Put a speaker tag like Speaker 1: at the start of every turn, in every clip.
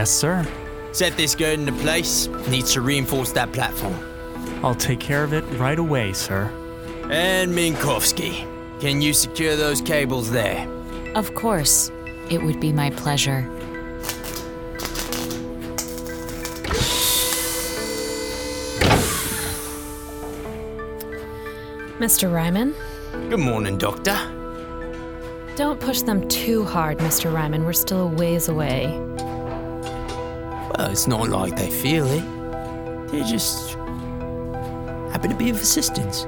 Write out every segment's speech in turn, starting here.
Speaker 1: Yes, sir.
Speaker 2: set this gird into place. Needs to reinforce that platform.
Speaker 1: I'll take care of it right away, sir.
Speaker 2: And Minkowski, can you secure those cables there?
Speaker 3: Of course. It would be my pleasure. Mr. Ryman,
Speaker 2: Good morning, Doctor.
Speaker 3: don't push them too hard, Mr. Ryman. We're still a ways away.
Speaker 2: Well, it's not like they feel it. They just happy to be of assistance.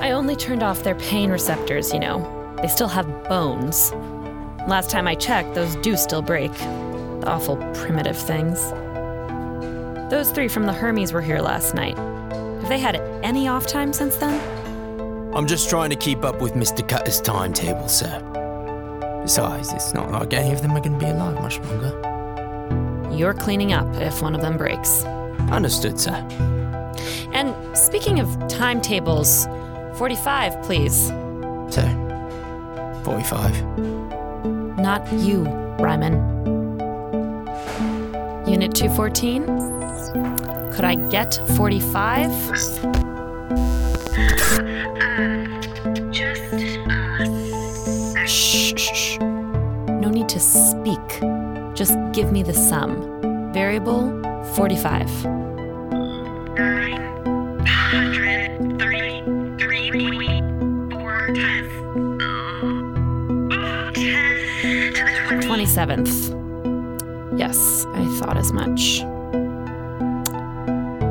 Speaker 3: I only turned off their pain receptors, you know. They still have bones. Last time I checked, those do still break. The awful primitive things. Those three from the Hermes were here last night. Have they had any off time since then?
Speaker 2: I'm just trying to keep up with Mr. Cutter's timetable, sir. Besides, it's not like any of them are going to be alive much longer.
Speaker 3: You're cleaning up if one of them breaks.
Speaker 2: Understood, sir.
Speaker 3: And speaking of timetables, 45, please.
Speaker 2: Sir. 45.
Speaker 3: Not you, Ryman. Unit 214? Could I get 45? Shh, shh, shh. No need to speak. Just give me the sum. Variable 45. Twenty-seventh. Yes, I thought as much.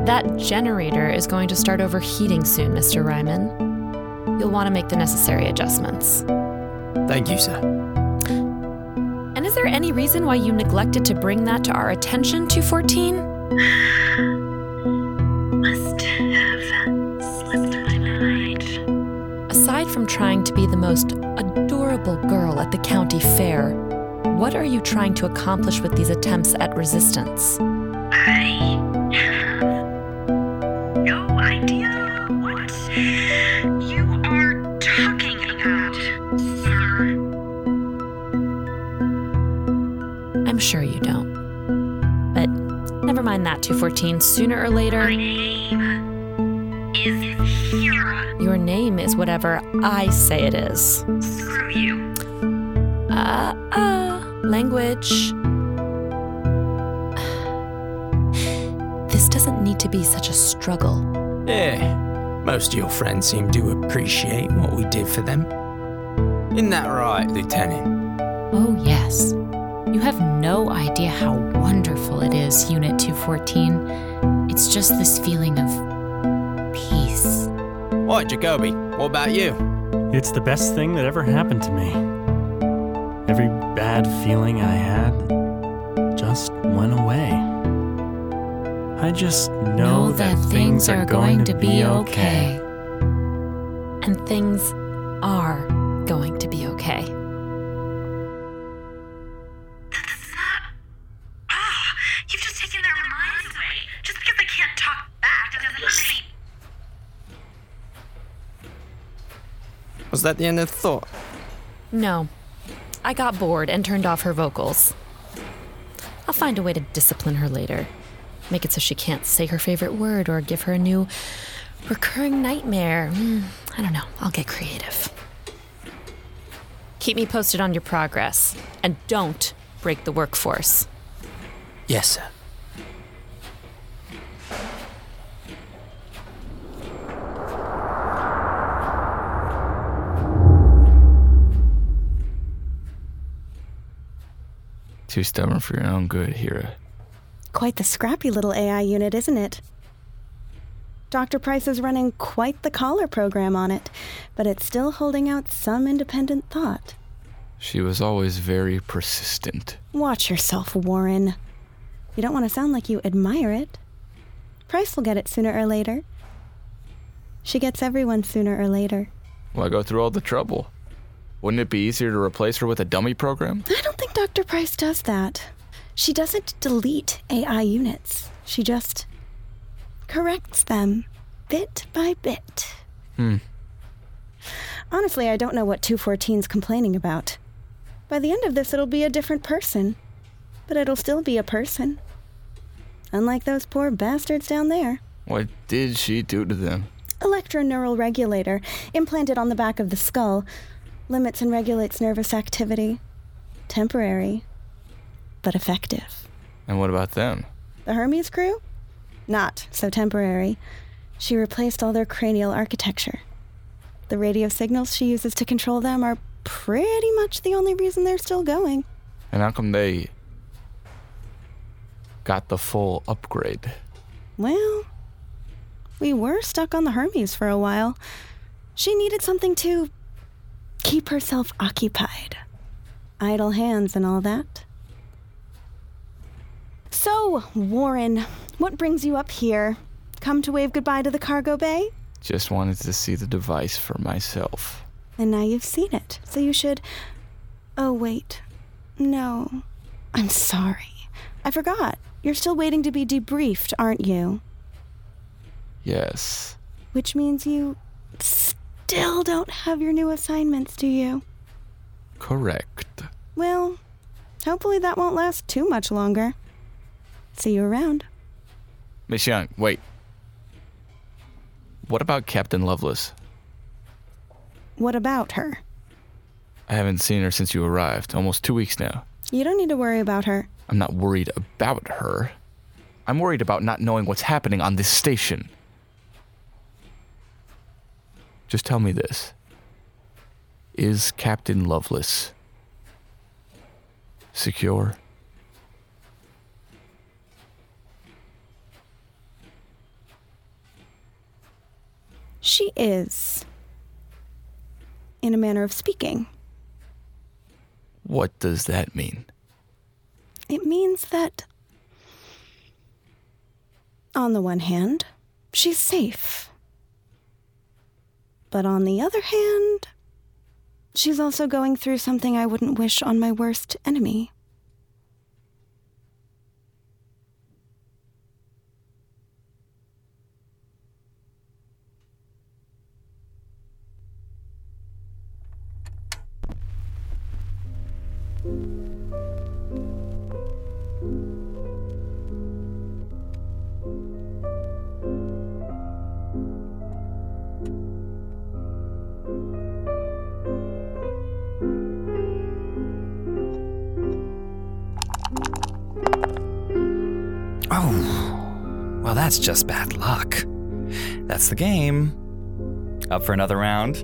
Speaker 3: That generator is going to start overheating soon, Mr. Ryman. You'll want to make the necessary adjustments.
Speaker 2: Thank you, sir.
Speaker 3: Is there any reason why you neglected to bring that to our attention, 214?
Speaker 4: Must have slipped my mind.
Speaker 3: Aside from trying to be the most adorable girl at the county fair, what are you trying to accomplish with these attempts at resistance? That, 214. Sooner or later,
Speaker 4: My name is Hera.
Speaker 3: your name is whatever I say it is.
Speaker 4: Screw you.
Speaker 3: Uh, uh, language. This doesn't need to be such a struggle.
Speaker 2: Yeah. Most of your friends seem to appreciate what we did for them. Isn't that right, Lieutenant?
Speaker 5: Oh, yes. You have no idea how wonderful it is, Unit 214. It's just this feeling of peace.
Speaker 2: What, Jacobi? What about you?
Speaker 1: It's the best thing that ever happened to me. Every bad feeling I had just went away. I just know, that, things are going to be okay.
Speaker 3: And things are going to be okay.
Speaker 2: Was that the end of the thought?
Speaker 3: No. I got bored and turned off her vocals. I'll find a way to discipline her later. Make it so she can't say her favorite word or give her a new recurring nightmare. Hmm, I don't know. I'll get creative. Keep me posted on your progress. And don't break the workforce.
Speaker 2: Yes, sir.
Speaker 6: Too stubborn for your own good, Hera.
Speaker 7: Quite the scrappy little AI unit, isn't it? Dr. Pryce is running quite the collar program on it, but it's still holding out some independent thought.
Speaker 6: She was always very persistent.
Speaker 7: Watch yourself, Warren. You don't want to sound like you admire it. Pryce will get it sooner or later. She gets everyone sooner or later.
Speaker 6: Why go through all the trouble? Wouldn't it be easier to replace her with a dummy program?
Speaker 7: I don't Dr. Pryce does that. She doesn't delete AI units, she just corrects them bit by bit.
Speaker 6: Hmm.
Speaker 7: Honestly, I don't know what 214's complaining about. By the end of this, it'll be a different person. But it'll still be a person. Unlike those poor bastards down there.
Speaker 6: What did she do to them?
Speaker 7: Electroneural regulator, implanted on the back of the skull, limits and regulates nervous activity. Temporary, but effective.
Speaker 6: And what about them?
Speaker 7: The Hermes crew? Not so temporary. She replaced all their cranial architecture. The radio signals she uses to control them are pretty much the only reason they're still going.
Speaker 6: And how come they got the full upgrade?
Speaker 7: Well, we were stuck on the Hermes for a while. She needed something to keep herself occupied. Idle hands and all that. So, Warren, what brings you up here? Come to wave goodbye to the cargo bay?
Speaker 6: Just wanted to see the device for myself.
Speaker 7: And now you've seen it, so you should. Oh, wait. No. I'm sorry. I forgot. You're still waiting to be debriefed, aren't you?
Speaker 6: Yes.
Speaker 7: Which means you still don't have your new assignments, do you?
Speaker 6: Correct.
Speaker 7: Well, hopefully that won't last too much longer. See you around.
Speaker 6: Miss Young, wait. What about Captain Lovelace?
Speaker 7: What about her?
Speaker 6: I haven't seen her since you arrived, almost two weeks now.
Speaker 7: You don't need to worry about her.
Speaker 6: I'm not worried about her. I'm worried about not knowing what's happening on this station. Just tell me this Is Captain Lovelace secure?
Speaker 7: She is. In a manner of speaking.
Speaker 6: What does that mean?
Speaker 7: It means that, on the one hand, she's safe. But on the other hand, she's also going through something I wouldn't wish on my worst enemy.
Speaker 8: That's just bad luck. That's the game. Up for another round?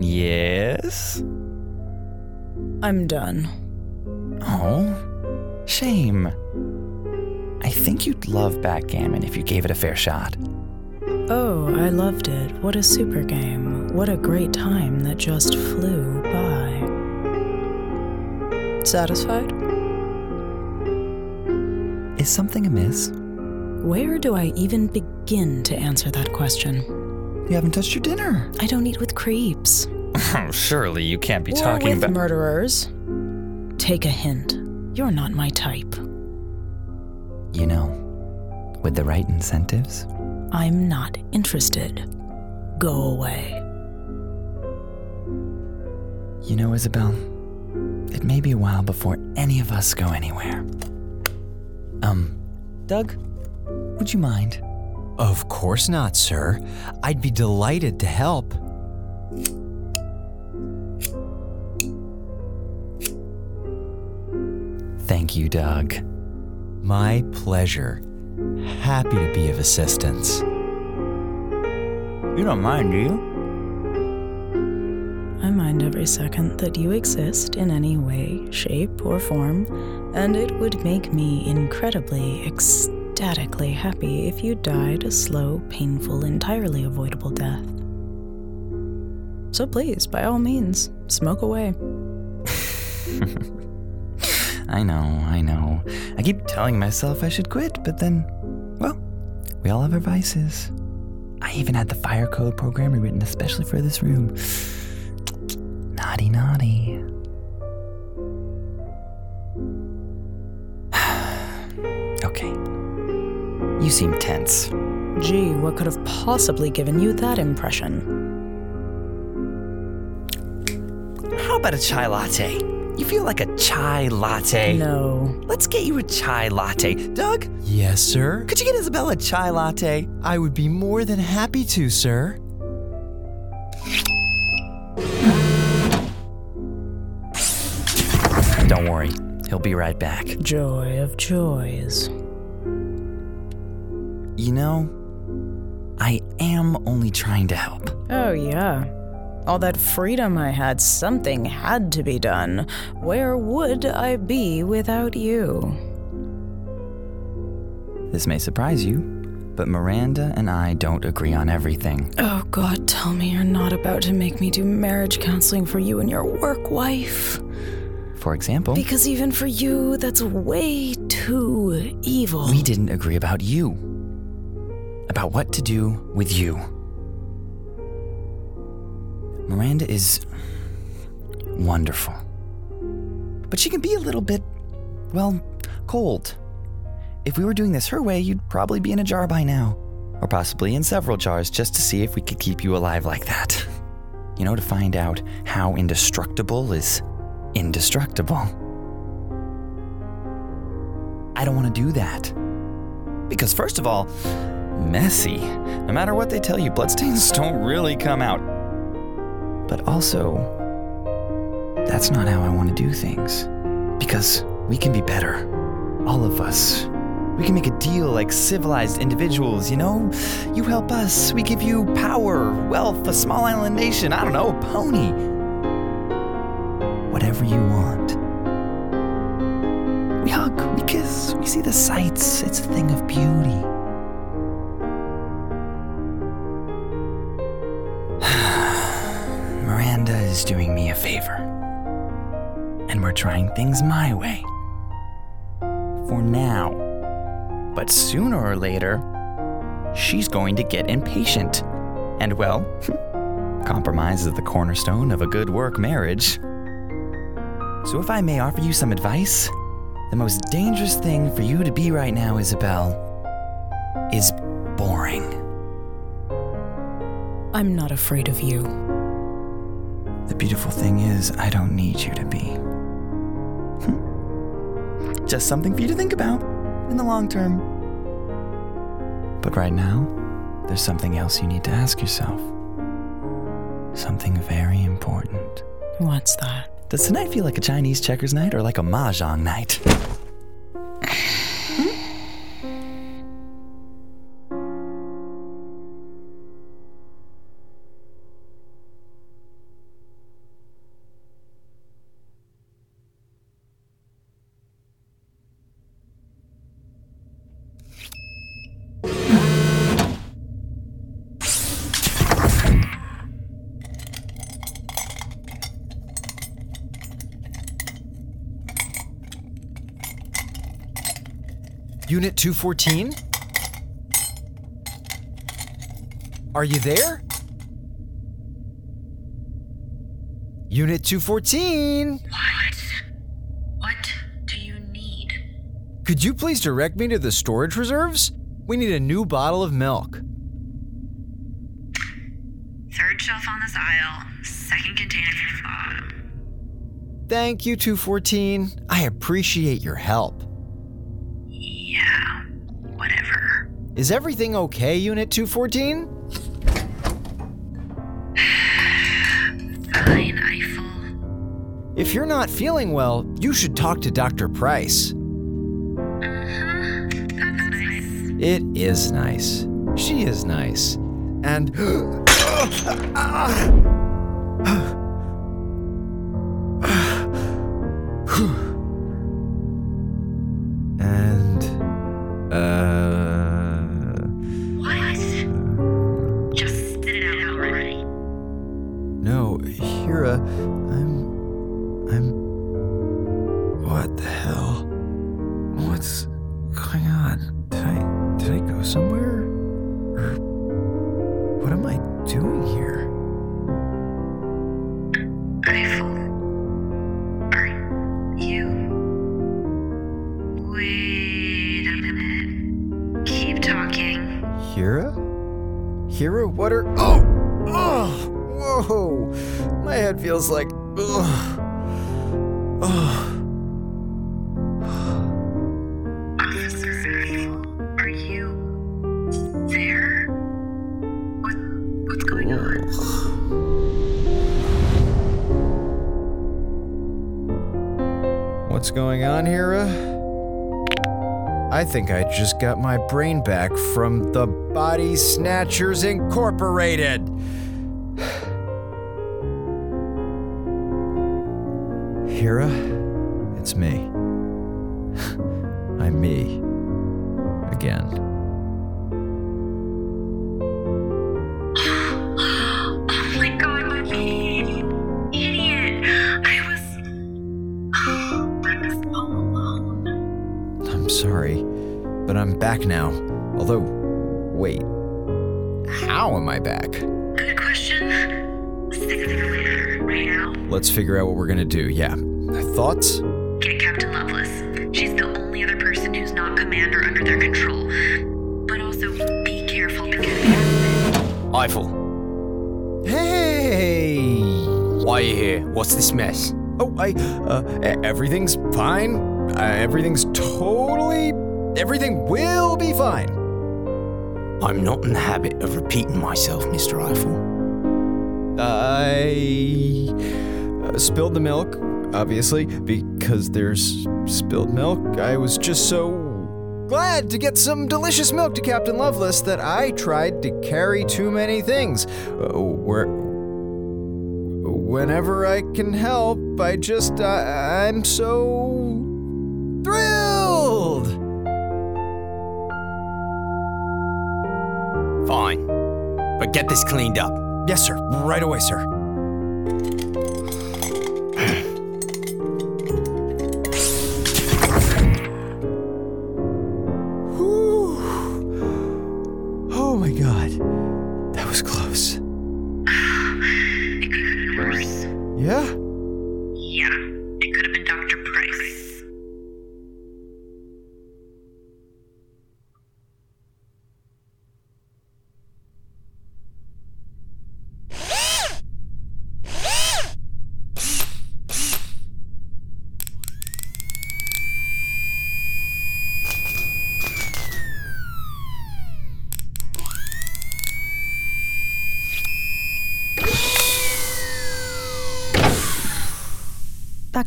Speaker 8: Yes?
Speaker 9: I'm done.
Speaker 8: Oh, shame. I think you'd love backgammon if you gave it a fair shot.
Speaker 9: Oh, I loved it. What a super game. What a great time that just flew by. Satisfied?
Speaker 8: Is something amiss?
Speaker 9: Where do I even begin to answer that question?
Speaker 8: You haven't touched your dinner.
Speaker 9: I don't eat with creeps.
Speaker 8: Oh, surely you can't be
Speaker 9: or
Speaker 8: talking
Speaker 9: with
Speaker 8: about.
Speaker 9: murderers. Take a hint. You're not my type.
Speaker 8: you know, with the right incentives.
Speaker 9: I'm not interested. Go away.
Speaker 8: You know, Isabel, it may be a while before any of us go anywhere. Um, Doug, would you mind?
Speaker 10: Of course not, sir. I'd be delighted to help.
Speaker 8: Thank you, Doug.
Speaker 10: My pleasure. Happy to be of assistance.
Speaker 8: You don't mind, do you?
Speaker 9: Mind every second that you exist in any way, shape, or form, and it would make me incredibly, ecstatically happy if you died a slow, painful, entirely avoidable death. So please, by all means, smoke away.
Speaker 8: I know, I know. I keep telling myself I should quit, but then, well, we all have our vices. I even had the fire code program rewritten especially for this room. Naughty, naughty. okay. You seem tense.
Speaker 9: Gee, what could have possibly given you that impression?
Speaker 8: How about a chai latte? You feel like a chai latte.
Speaker 9: No.
Speaker 8: Let's get you a chai latte. Doug,
Speaker 10: Yes, sir.
Speaker 8: could you get Isabella a chai latte?
Speaker 10: I would be more than happy to, sir.
Speaker 8: He'll be right back.
Speaker 9: Joy of joys.
Speaker 8: You know, I am only trying to help.
Speaker 9: Oh, yeah. All that freedom I had, something had to be done. Where would I be without you?
Speaker 8: This may surprise you, but Miranda and I don't agree on everything.
Speaker 9: Oh, God, tell me you're not about to make me do marriage counseling for you and your work wife.
Speaker 8: For example,
Speaker 9: Because even for you, that's way too evil.
Speaker 8: we didn't agree about you. About what to do with you. Miranda is wonderful. But she can be a little bit, well, cold. If we were doing this her way, you'd probably be in a jar by now. Or possibly in several jars just to see if we could keep you alive like that. You know, to find out how indestructible is indestructible. I don't want to do that. Because, first of all, messy. No matter what they tell you, bloodstains don't really come out. But also, that's not how I want to do things. Because we can be better. All of us. We can make a deal like civilized individuals, you know? You help us, we give you power, wealth, a small island nation, I don't know, a pony. Whatever you want. We hug, we kiss, we see the sights. It's a thing of beauty. Miranda is doing me a favor. And we're trying things my way. For now. But sooner or later, she's going to get impatient. And well, compromise is the cornerstone of a good work marriage. So, if I may offer you some advice, the most dangerous thing for you to be right now, Isabel, is boring.
Speaker 9: I'm not afraid of you.
Speaker 8: The beautiful thing is, I don't need you to be. Just something for you to think about in the long term. But right now, there's something else you need to ask yourself. Something very important.
Speaker 9: What's that?
Speaker 8: Does tonight feel like a Chinese checkers night or like a mahjong night?
Speaker 11: Unit 214? Are you there? Unit 214?
Speaker 4: What What do you need?
Speaker 11: Could you please direct me to the storage reserves? We need a new bottle of milk.
Speaker 4: Third shelf on this aisle, second container from the bottom.
Speaker 11: Thank you, 214. I appreciate your help. Is everything okay, Unit 214?
Speaker 4: Fine, Eiffel.
Speaker 11: If you're not feeling well, you should talk to Dr. Pryce.
Speaker 4: Uh-huh. Nice.
Speaker 11: It is nice. She is nice. And. and.
Speaker 4: What
Speaker 11: the hell? What's going on? Did I. Did I go somewhere? Or. What am I doing here?
Speaker 4: Eiffel. Are you. Wait a minute. Keep talking.
Speaker 11: Hera? Hera, what are. Oh! Oh! Whoa! My head feels like. Think I just got my brain back from the Body Snatchers Incorporated. Hera, it's me. I'm me. Again.
Speaker 4: Oh my god, you idiot! I was all alone.
Speaker 11: I'm sorry, but I'm back now. Although, wait. How am I back?
Speaker 4: Good question. Let's think of it later. Right now,
Speaker 11: Let's figure out what we're gonna do. Yeah. Thoughts?
Speaker 4: get Captain Lovelace. She's the only other person who's not commander under their control. But also, be careful because.
Speaker 2: Eiffel,
Speaker 11: Hey!
Speaker 2: why are you here? What's this mess?
Speaker 11: Oh, I. Uh, everything's fine. Uh, everything's totally. Everything will be fine.
Speaker 2: I'm not in the habit of repeating myself, Mr. Eiffel.
Speaker 11: I. Uh, spilled the milk, obviously, because there's spilled milk. I was just so glad to get some delicious milk to Captain Lovelace that I tried to carry too many things. Uh, where. Whenever I can help, I just. I I'm so. thrilled!
Speaker 2: But get this cleaned up.
Speaker 11: Yes, sir. Right away, sir.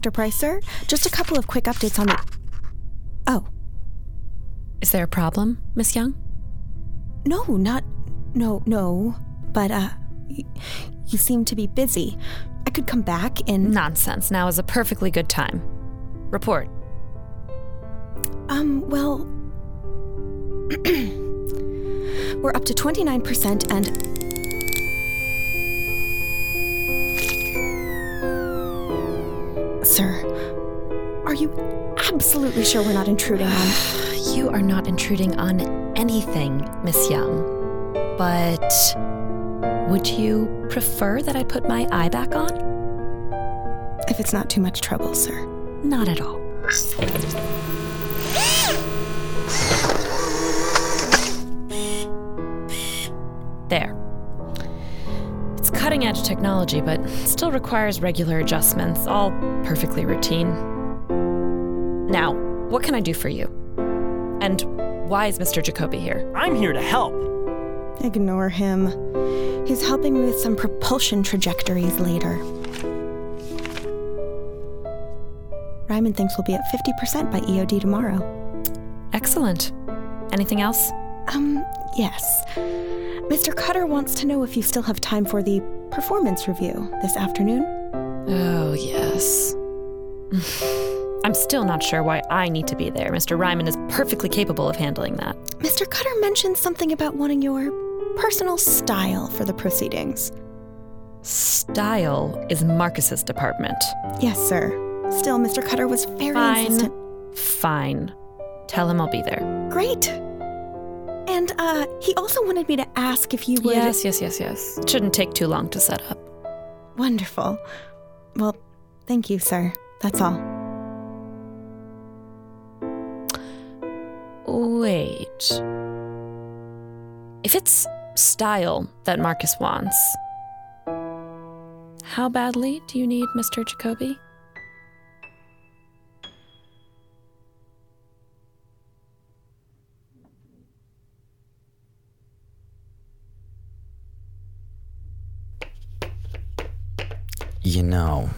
Speaker 4: Dr.
Speaker 7: Pryce, sir, just a couple of quick updates on the. Oh,
Speaker 3: Is there a problem, Miss Young?
Speaker 7: no, not. No, no. But, uh, y- you seem to be busy. I could come back in.
Speaker 3: Nonsense. Now is a perfectly good time. Report.
Speaker 7: Um, well. we're up to 29% and. Sir, are you absolutely sure we're not intruding on?
Speaker 3: You are not intruding on anything, Miss Young. But would you prefer that I put my eye back on?
Speaker 7: If it's not too much trouble, sir.
Speaker 3: Not at all. There. It's cutting edge technology, but still requires regular adjustments, all perfectly routine. Now, what can I do for you? And why is Mr. Jacobi here?
Speaker 1: I'm here to help.
Speaker 7: Ignore him. He's helping me with some propulsion trajectories later. Ryman thinks we'll be at 50% by EOD tomorrow.
Speaker 3: Excellent. Anything else?
Speaker 7: Um, yes. Mr. Cutter wants to know if you still have time for the performance review this afternoon.
Speaker 3: Oh, yes. I'm still not sure why I need to be there. Mr. Ryman is perfectly capable of handling that.
Speaker 7: Mr. Cutter mentioned something about wanting your personal style for the proceedings.
Speaker 3: Style is Marcus's department.
Speaker 7: Yes, sir. Still, Mr. Cutter was very
Speaker 3: Fine.
Speaker 7: insistent.
Speaker 3: Fine. Tell him I'll be there.
Speaker 7: Great. And uh, he also wanted me to ask if you would.
Speaker 3: Yes, yes, yes, yes. It shouldn't take too long to set up.
Speaker 7: Wonderful. Well, thank you, sir. That's all.
Speaker 3: Wait. If it's style that Marcus wants, how badly do you need Mr. Jacobi?
Speaker 8: You know,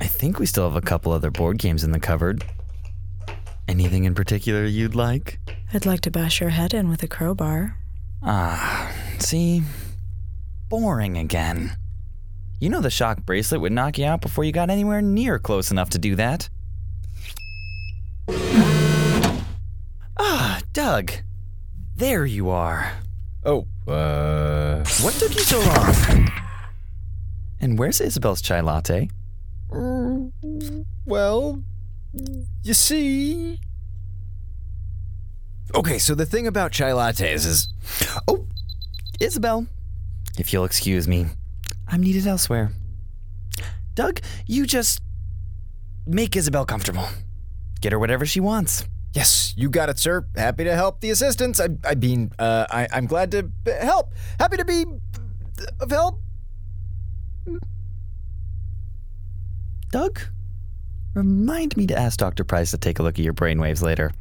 Speaker 8: I think we still have a couple other board games in the cupboard. Anything in particular you'd like?
Speaker 9: I'd like to bash your head in with a crowbar.
Speaker 8: Ah, see? Boring again. You know the shock bracelet would knock you out before you got anywhere near close enough to do that. Ah, Doug. There you are.
Speaker 11: Oh, uh.
Speaker 8: What took you so long? And where's Isabel's chai latte?
Speaker 11: Well, you see. Okay, so the thing about chai lattes is.
Speaker 8: Oh, Isabel, if you'll excuse me, I'm needed elsewhere. Doug, you just make Isabel comfortable. Get her whatever she wants.
Speaker 11: Yes, you got it, sir. Happy to help the assistants. I, I mean, uh, I, I'm glad to help. Happy to be of help.
Speaker 8: Doug, remind me to ask Dr. Pryce to take a look at your brainwaves later.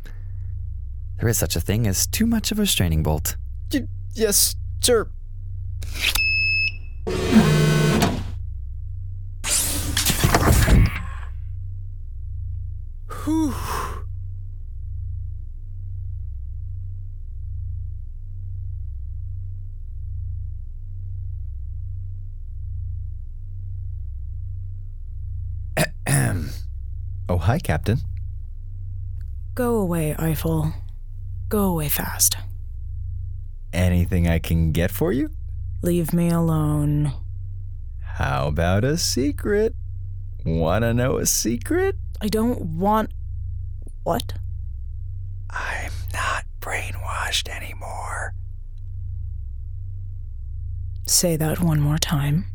Speaker 8: There is such a thing as too much of a straining bolt.
Speaker 11: Y- yes, sir. Hi, Captain.
Speaker 9: Go away, Eiffel. Go away fast.
Speaker 11: Anything I can get for you?
Speaker 9: Leave me alone.
Speaker 11: How about a secret? Wanna know a secret?
Speaker 9: I don't want. What?
Speaker 11: I'm not brainwashed anymore.
Speaker 9: Say that one more time.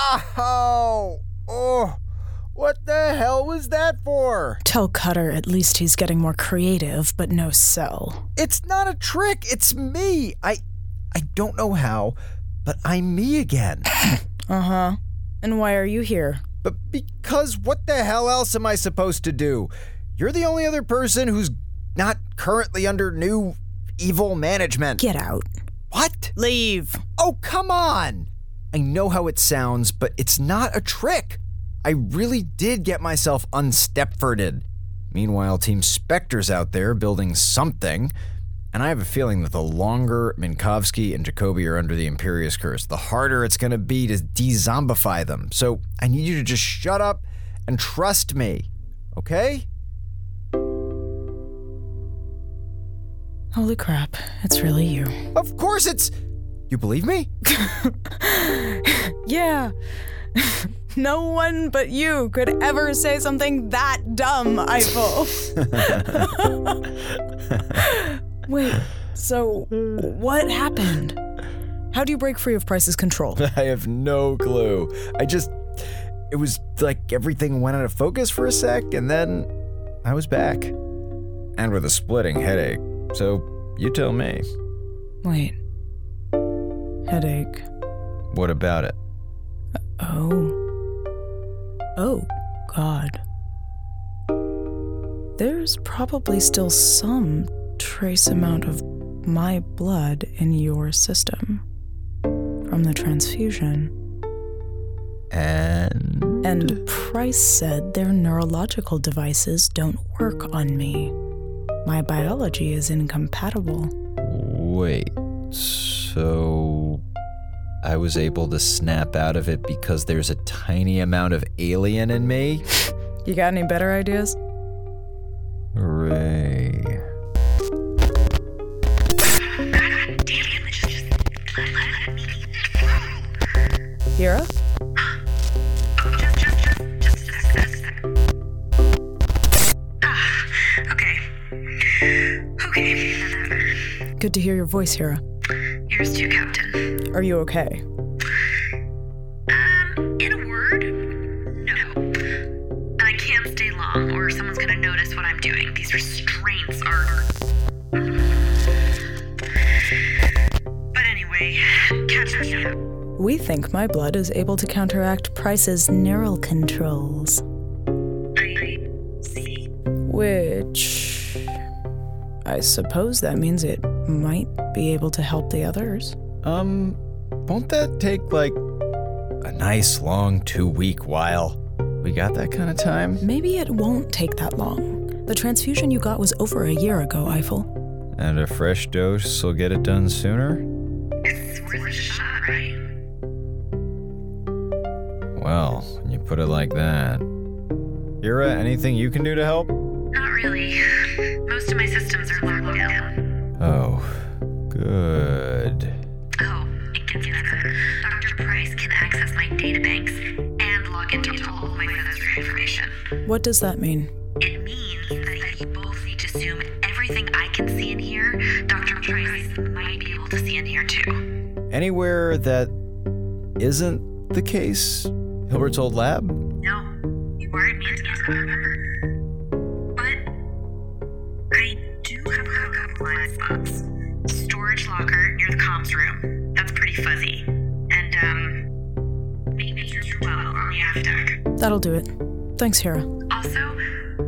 Speaker 11: Oh, oh, what the hell was that for?
Speaker 9: Tell Cutter at least he's getting more creative, but no sell.
Speaker 11: It's not a trick. It's me. I, I don't know how, but I'm me again.
Speaker 9: Uh huh. And why are you here?
Speaker 11: But because what the hell else am I supposed to do? You're the only other person who's not currently under new evil management.
Speaker 9: Get out.
Speaker 11: What?
Speaker 9: Leave.
Speaker 11: Oh, come on. I know how it sounds, but it's not a trick. I really did get myself unstepforded. Meanwhile, Team Spectre's out there building something, and I have a feeling that the longer Minkowski and Jacobi are under the Imperius Curse, the harder it's going to be to de-zombify them. So I need you to just shut up and trust me, okay?
Speaker 9: Holy crap, it's really you.
Speaker 11: Of course it's. You believe me?
Speaker 9: Yeah. no one but you could ever say something that dumb, Eiffel. Wait, so what happened? How do you break free of Pryce's control?
Speaker 11: I have no clue. I just. It was like everything went out of focus for a sec, and then I was back. And with a splitting headache. So you tell me.
Speaker 9: Wait. Headache.
Speaker 11: What about it?
Speaker 9: Oh. Oh, God. There's probably still some trace amount of my blood in your system from the transfusion.
Speaker 11: And.
Speaker 9: And Pryce said their neurological devices don't work on me. My biology is incompatible.
Speaker 10: Wait, so I was able to snap out of it because there's a tiny amount of alien in me?
Speaker 9: You got any better ideas?
Speaker 10: Ray.
Speaker 9: Hera?
Speaker 4: Okay.
Speaker 9: Good to hear your voice,
Speaker 4: Hera. Too, Captain.
Speaker 9: Are you okay?
Speaker 4: Um, in a word, no. I can't stay long, or someone's gonna notice what I'm doing. These restraints are. But anyway, up.
Speaker 9: We think my blood is able to counteract Pryce's neural controls. Which. I suppose that means it might be able to help the others.
Speaker 11: Um, won't that take like a nice long two week while? We got that kind of time?
Speaker 9: Maybe it won't take that long. The transfusion you got was over a year ago, Eiffel.
Speaker 11: And a fresh dose will get it done sooner?
Speaker 4: It's worth a shot, right?
Speaker 11: Well, when you put it like that. Hera, anything you can do to help?
Speaker 4: Not really. Most of my systems are locked down.
Speaker 11: Oh, good.
Speaker 4: Oh, it gets better. Dr. Pryce can access my databanks and log into all of my sensory information.
Speaker 9: What does that mean?
Speaker 4: It means that you both need to assume everything I can see and hear, Dr. Pryce might be able to see and hear too.
Speaker 11: Anywhere that isn't the case? Hilbert's old lab?
Speaker 4: No, you weren't meant to get that, remember? But I do have a couple blind spots. Room. That's pretty fuzzy. And, um, maybe your well on the aft deck.
Speaker 9: That'll do it. Thanks, Hera.
Speaker 4: Also,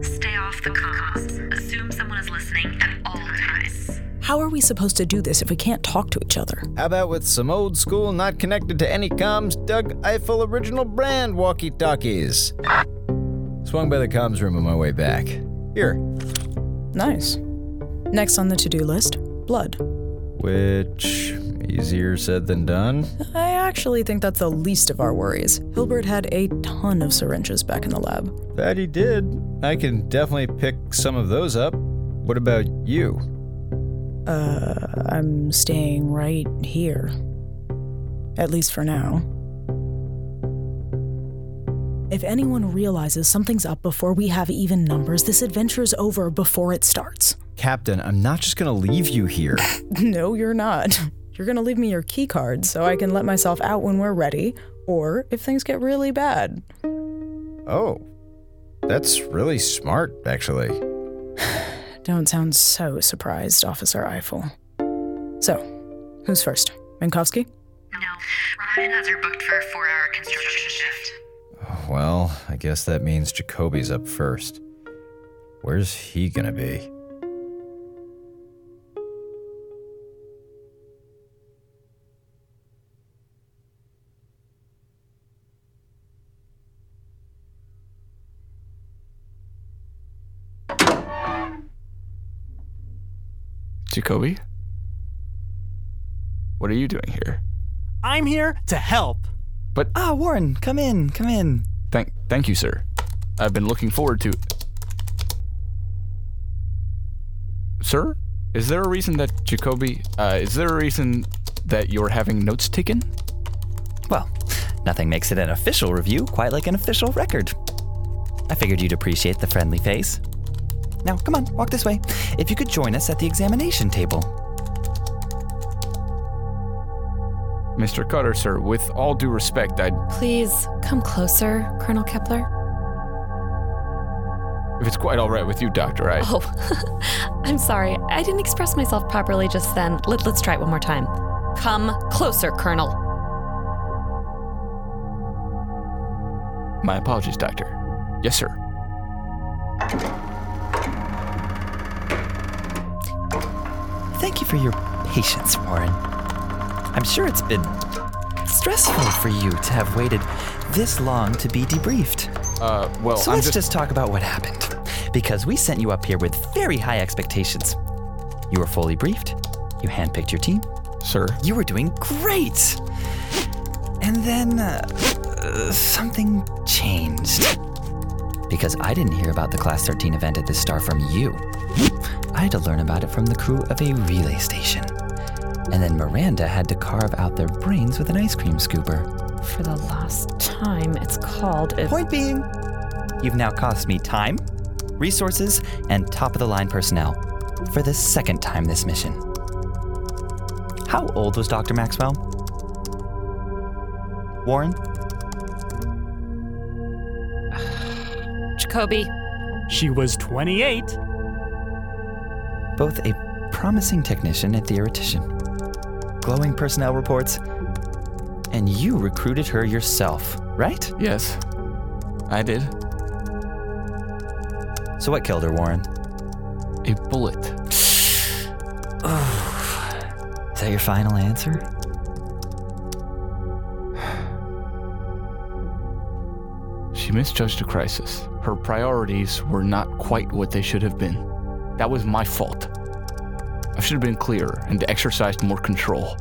Speaker 4: stay off the comms. Assume someone is listening at all times.
Speaker 9: How are we supposed to do this if we can't talk to each other?
Speaker 11: How about with some old school, not connected to any comms, Doug Eiffel original brand walkie talkies? Swung by the comms room on my way back. Here.
Speaker 9: Nice. Next on the to do list blood.
Speaker 11: Which, easier said than done?
Speaker 9: I actually think that's the least of our worries. Hilbert had a ton of syringes back in the lab.
Speaker 11: That he did. I can definitely pick some of those up. What about you?
Speaker 9: Uh, I'm staying right here. At least for now. If anyone realizes something's up before we have even numbers, this adventure's over before it starts.
Speaker 11: Captain, I'm not just gonna leave you here.
Speaker 9: no, you're not. You're gonna leave me your key card so I can let myself out when we're ready, or if things get really bad.
Speaker 11: Oh, that's really smart, actually.
Speaker 9: Don't sound so surprised, Officer Eiffel. So, who's first? Minkowski?
Speaker 4: No, Ryan has her booked for a four hour construction shift.
Speaker 11: Well, I guess that means Jacobi's up first. Where's he gonna be?
Speaker 6: Jacobi? What are you doing here?
Speaker 1: I'm here to help.
Speaker 6: But
Speaker 8: Ah, Warren, come in, come in.
Speaker 6: thank thank you, sir. I've been looking forward to Sir? Is there a reason that Jacobi? Uh, is there a reason that you're having notes taken?
Speaker 8: Well, nothing makes it an official review quite like an official record. I figured you'd appreciate the friendly face. Now, come on, walk this way. If you could join us at the examination table.
Speaker 6: Mr. Cutter, sir, with all due respect, I'd.
Speaker 3: Please come closer, Colonel Kepler.
Speaker 6: If it's quite all right with you, Doctor, I.
Speaker 3: Oh, I'm sorry. I didn't express myself properly just then. Let, let's try it one more time. Come closer, Colonel.
Speaker 6: My apologies, Doctor. Yes, sir.
Speaker 8: Thank you for your patience, Warren. I'm sure it's been stressful for you to have waited this long to be debriefed.
Speaker 6: Uh, well,
Speaker 8: so
Speaker 6: I'm
Speaker 8: let's
Speaker 6: just...
Speaker 8: just talk about what happened. Because we sent you up here with very high expectations. You were fully briefed. You handpicked your team.
Speaker 6: Sir.
Speaker 8: You were doing great. And then uh, uh, something changed. Because I didn't hear about the Class 13 event at this Star from you. I had to learn about it from the crew of a relay station. And then Miranda had to carve out their brains with an ice cream scooper.
Speaker 3: For the last time, it's called. A-
Speaker 8: Point being, you've now cost me time, resources, and top of the line personnel for the second time this mission. How old was Dr. Maxwell? Warren?
Speaker 3: Jacobi.
Speaker 1: She was 28.
Speaker 8: Both a promising technician and theoretician, glowing personnel reports, and you recruited her yourself, right?
Speaker 6: Yes, I did.
Speaker 8: So what killed her, Warren?
Speaker 6: A bullet.
Speaker 8: is that your final answer?
Speaker 6: She misjudged a crisis. Her priorities were not quite what they should have been. That was my fault. I should have been clearer and exercised more control.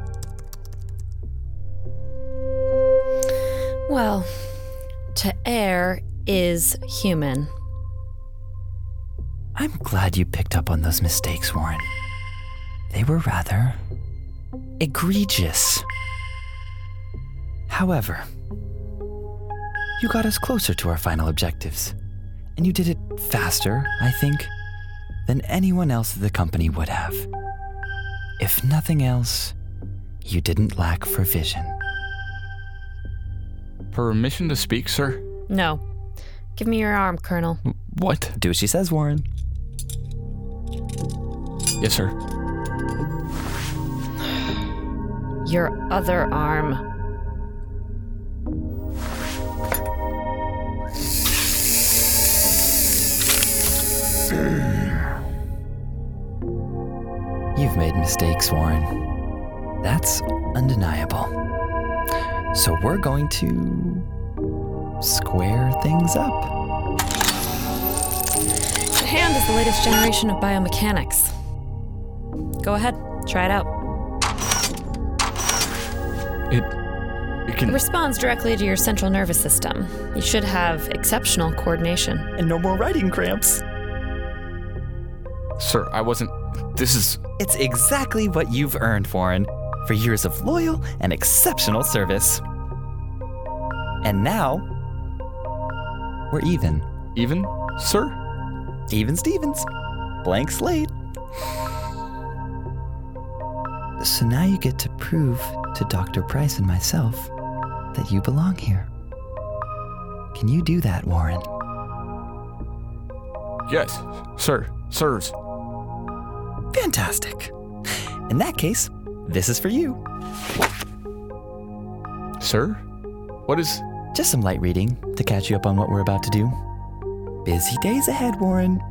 Speaker 3: Well, to err is human.
Speaker 8: I'm glad you picked up on those mistakes, Warren. They were rather egregious. However, you got us closer to our final objectives, and you did it faster, I think, than anyone else at the company would have. If nothing else, you didn't lack for vision.
Speaker 6: Permission to speak, sir?
Speaker 3: No. Give me your arm, Colonel.
Speaker 6: What?
Speaker 8: Do as she says, Warren.
Speaker 6: Yes, sir.
Speaker 3: Your other arm.
Speaker 8: You've made mistakes, Warren. That's undeniable. So we're going to square things up.
Speaker 3: The hand is the latest generation of biomechanics. Go ahead, try it out.
Speaker 6: It. It can.
Speaker 3: It responds directly to your central nervous system. You should have exceptional coordination.
Speaker 8: And no more writing cramps.
Speaker 6: Sir, I wasn't. This is.
Speaker 8: It's exactly what you've earned, Warren, for years of loyal and exceptional service. And now, we're even.
Speaker 6: Even, sir?
Speaker 8: Even Stevens. Blank slate. So now you get to prove to Dr. Pryce and myself that you belong here. Can you do that, Warren?
Speaker 6: Yes, sir. Sirs.
Speaker 8: Fantastic. In that case, this is for you.
Speaker 6: Sir? What is.
Speaker 8: Just some light reading to catch you up on what we're about to do. Busy days ahead, Warren.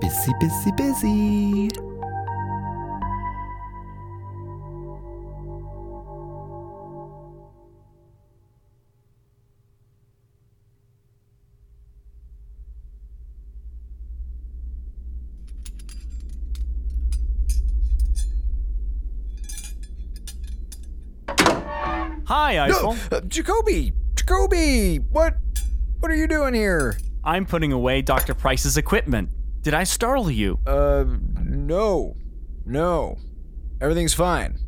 Speaker 8: Busy, busy, busy.
Speaker 11: Jacobi! Jacobi! What what are you doing here?
Speaker 1: I'm putting away Dr. Pryce's equipment. Did I startle you?
Speaker 11: Uh no.
Speaker 12: no. Everything's fine.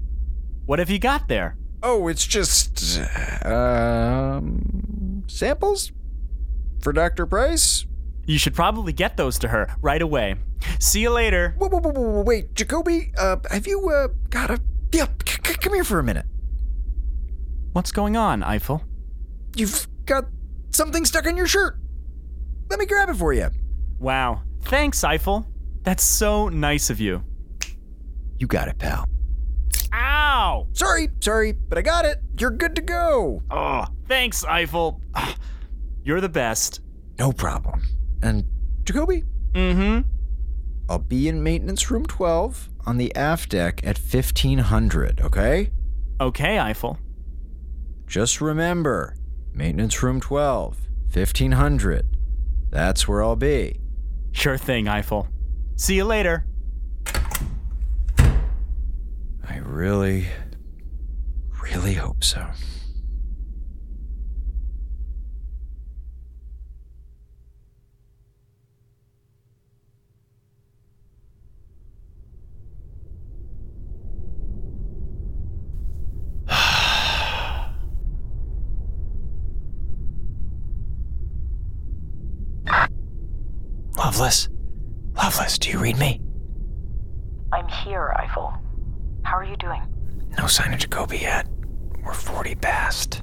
Speaker 1: What have you got there?
Speaker 12: Oh, it's just. Um. samples? For Dr. Pryce?
Speaker 1: You should probably get those to her right away. See you later.
Speaker 12: Whoa, whoa, whoa, whoa, whoa, wait, Jacobi, uh, have you, uh, got a. Yeah, c- c- come here for a minute.
Speaker 1: What's going on, Eiffel?
Speaker 12: You've got something stuck in your shirt. Let me grab it for you.
Speaker 1: Wow. Thanks, Eiffel. That's so nice of you.
Speaker 12: You got it, pal.
Speaker 1: Ow!
Speaker 12: Sorry, sorry, but I got it. You're good to go.
Speaker 1: Oh, thanks, Eiffel. You're the best.
Speaker 12: No problem. And, Jacobi,
Speaker 1: Mm hmm.
Speaker 12: I'll be in maintenance room 12 on the aft deck at 1500, okay?
Speaker 1: Okay, Eiffel.
Speaker 12: Just remember maintenance room 12, 1500. That's where I'll be.
Speaker 1: Sure thing, Eiffel. See you later.
Speaker 12: I really, really hope so. Lovelace. Lovelace, do you read me?
Speaker 13: I'm here, Eiffel. How are you doing?
Speaker 12: No sign of Jacobi yet. We're 40 past.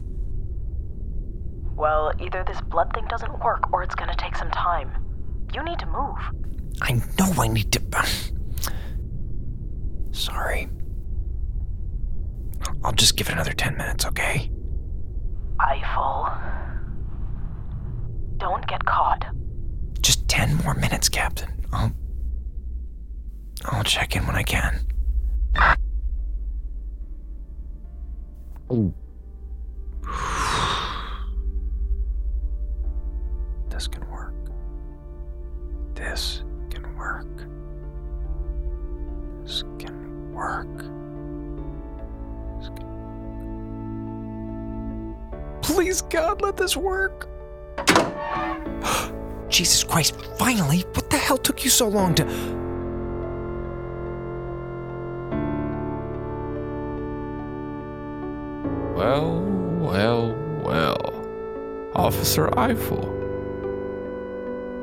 Speaker 13: Well, either this blood thing doesn't work or it's gonna take some time. You need to move.
Speaker 12: I know I need to. Sorry. I'll just give it another 10 minutes, okay?
Speaker 13: Eiffel. Don't get caught.
Speaker 12: 10 more minutes, Captain. I'll. I'll check in when I can. This can work. This can work. This can work. This can Please, God, let this work. Jesus Christ, finally! What the hell took you so long to.
Speaker 6: Well, well, well. Officer Eiffel.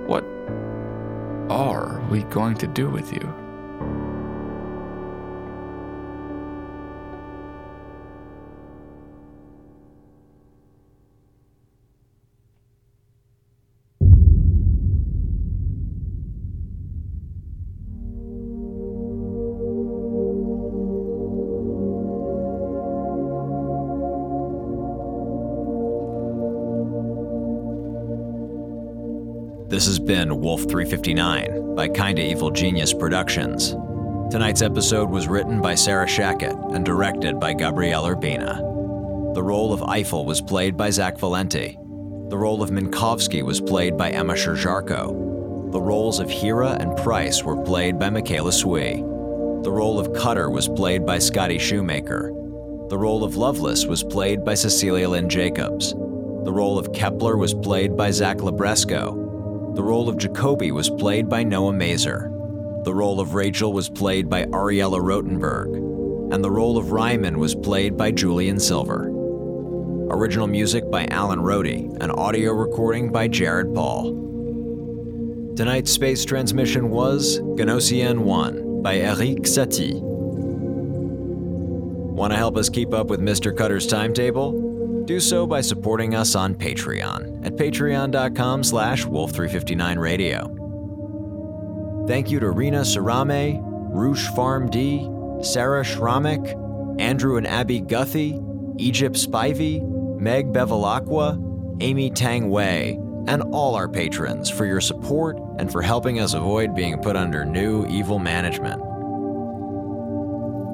Speaker 6: What are we going to do with you?
Speaker 11: This has been Wolf 359 by Kinda Evil Genius Productions. Tonight's episode was written by Sarah Shachat and directed by Gabriel Urbina. The role of Eiffel was played by Zach Valenti. The role of Minkowski was played by Emma Sherr-Ziarko. The roles of Hera and Pryce were played by Michaela Swee. The role of Cutter was played by Scotty Shoemaker. The role of Lovelace was played by Cecilia Lynn Jacobs. The role of Kepler was played by Zach Labresco. The role of Jacobi was played by Noah Masur. The role of Rachel was played by Ariella Rotenberg. And the role of Ryman was played by Julian Silver. Original music by Alan Rohde and audio recording by Jared Paul. Tonight's space transmission was Gnossienne 1 by Erik Satie. Want to help us keep up with Mr. Cutter's timetable? Do so by supporting us on Patreon at patreon.com slash wolf359radio. Thank you to Rena Sarame, Roosh Farm D, Sarah Shramik, Andrew and Abby Guthie, Egypt Spivey, Meg Bevilacqua, Amy Tang Wei, and all our patrons for your support and for helping us avoid being put under new evil management.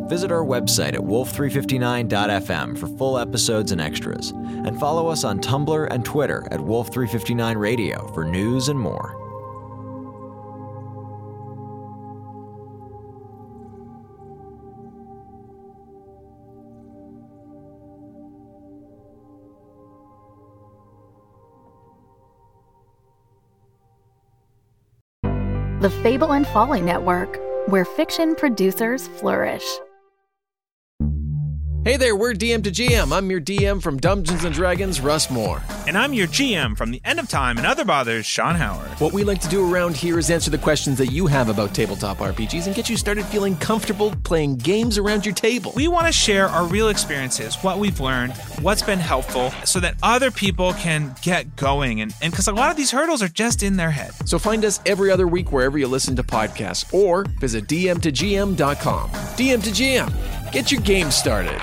Speaker 11: Visit our website at wolf359.fm for full episodes and extras, and follow us on Tumblr and Twitter at wolf359radio for news and more.
Speaker 14: The Fable and Folly Network, where fiction producers flourish.
Speaker 15: Hey there, we're DM to GM. I'm your DM from Dungeons and Dragons, Russ Moore.
Speaker 16: And I'm your GM from The End of Time and Other Bothers, Sean Howard.
Speaker 15: What we like to do around here is answer the questions that you have about tabletop RPGs and get you started feeling comfortable playing games around your table.
Speaker 16: We want to share our real experiences, what we've learned, what's been helpful, so that other people can get going. And because a lot of these hurdles are just in their head.
Speaker 15: So find us every other week wherever you listen to podcasts or visit dm2gm.com. DM to GM. Get your game started.